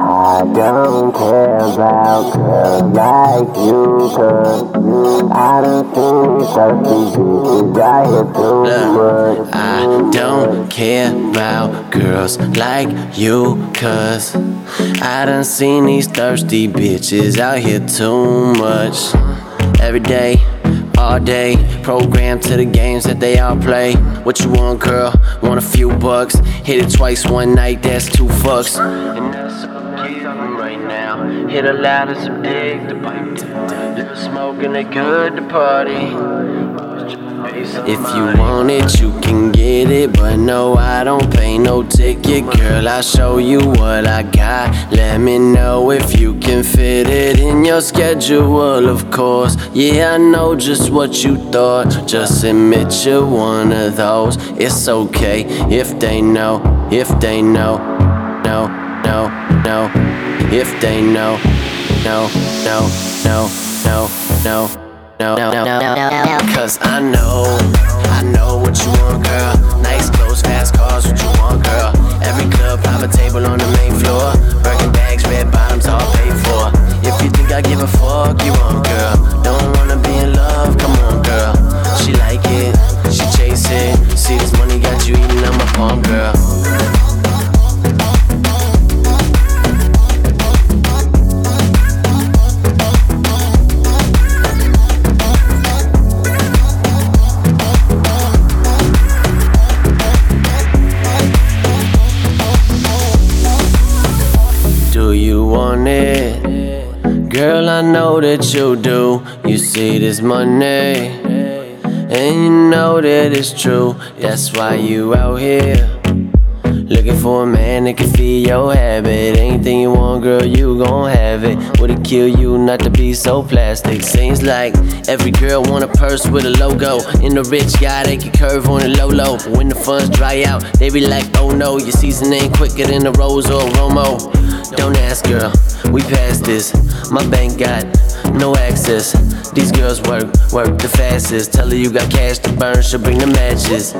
I don't care about girls like you, cause I don't think bitches out here too much. I don't care about girls like you, cause I done seen these thirsty bitches out here too much. Every day, all day, programmed to the games that they all play. What you want, girl? Want a few bucks? Hit it twice one night, that's two fucks. And that's right now. Hit a loud as some dig the pipe. Little smoking it good to party. If you want it, you can get it. But no, I don't pay no ticket. Girl, I'll show you what I got. Let me know if you can fit it in your schedule, of course. Yeah, I know just what you thought. Just admit you're one of those. It's okay if they know, if they know. No, no, no. If they know, no, no, no, no, no no, no, no, no, no, Cause I know, I know that you do. You see this money, and you know that it's true. That's why you out here. Looking for a man that can feed your habit. Anything you want, girl, you gon' have it. Would it kill you not to be so plastic? Seems like every girl want a purse with a logo. And the rich guy, they can curve on the low low. But when the funds dry out, they be like, oh no, your season ain't quicker than a rose or a Romo. Don't ask, girl, we passed this. My bank got no access. These girls work, work the fastest. Tell her you got cash to burn, she'll bring the matches.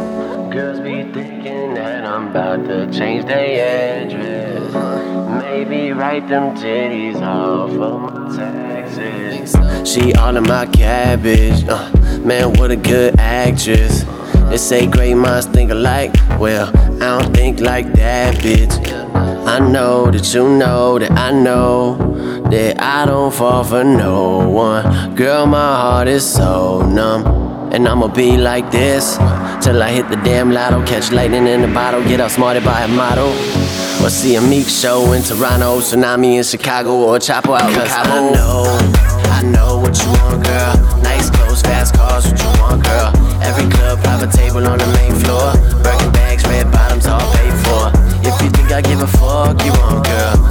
Girls be thinking that I'm about to change their address. Maybe write them titties off of my taxes. She in my cabbage. Uh, man, what a good actress. They say great minds think alike. Well, I don't think like that, bitch. I know that you know that I know that I don't fall for no one. Girl, my heart is so numb. And I'ma be like this till I hit the damn lotto. Catch lightning in a bottle, get outsmarted by a model. Or see a Meek show in Toronto, tsunami in Chicago, or a chopper out in Cabo. I know, I know what you want, girl. Girl.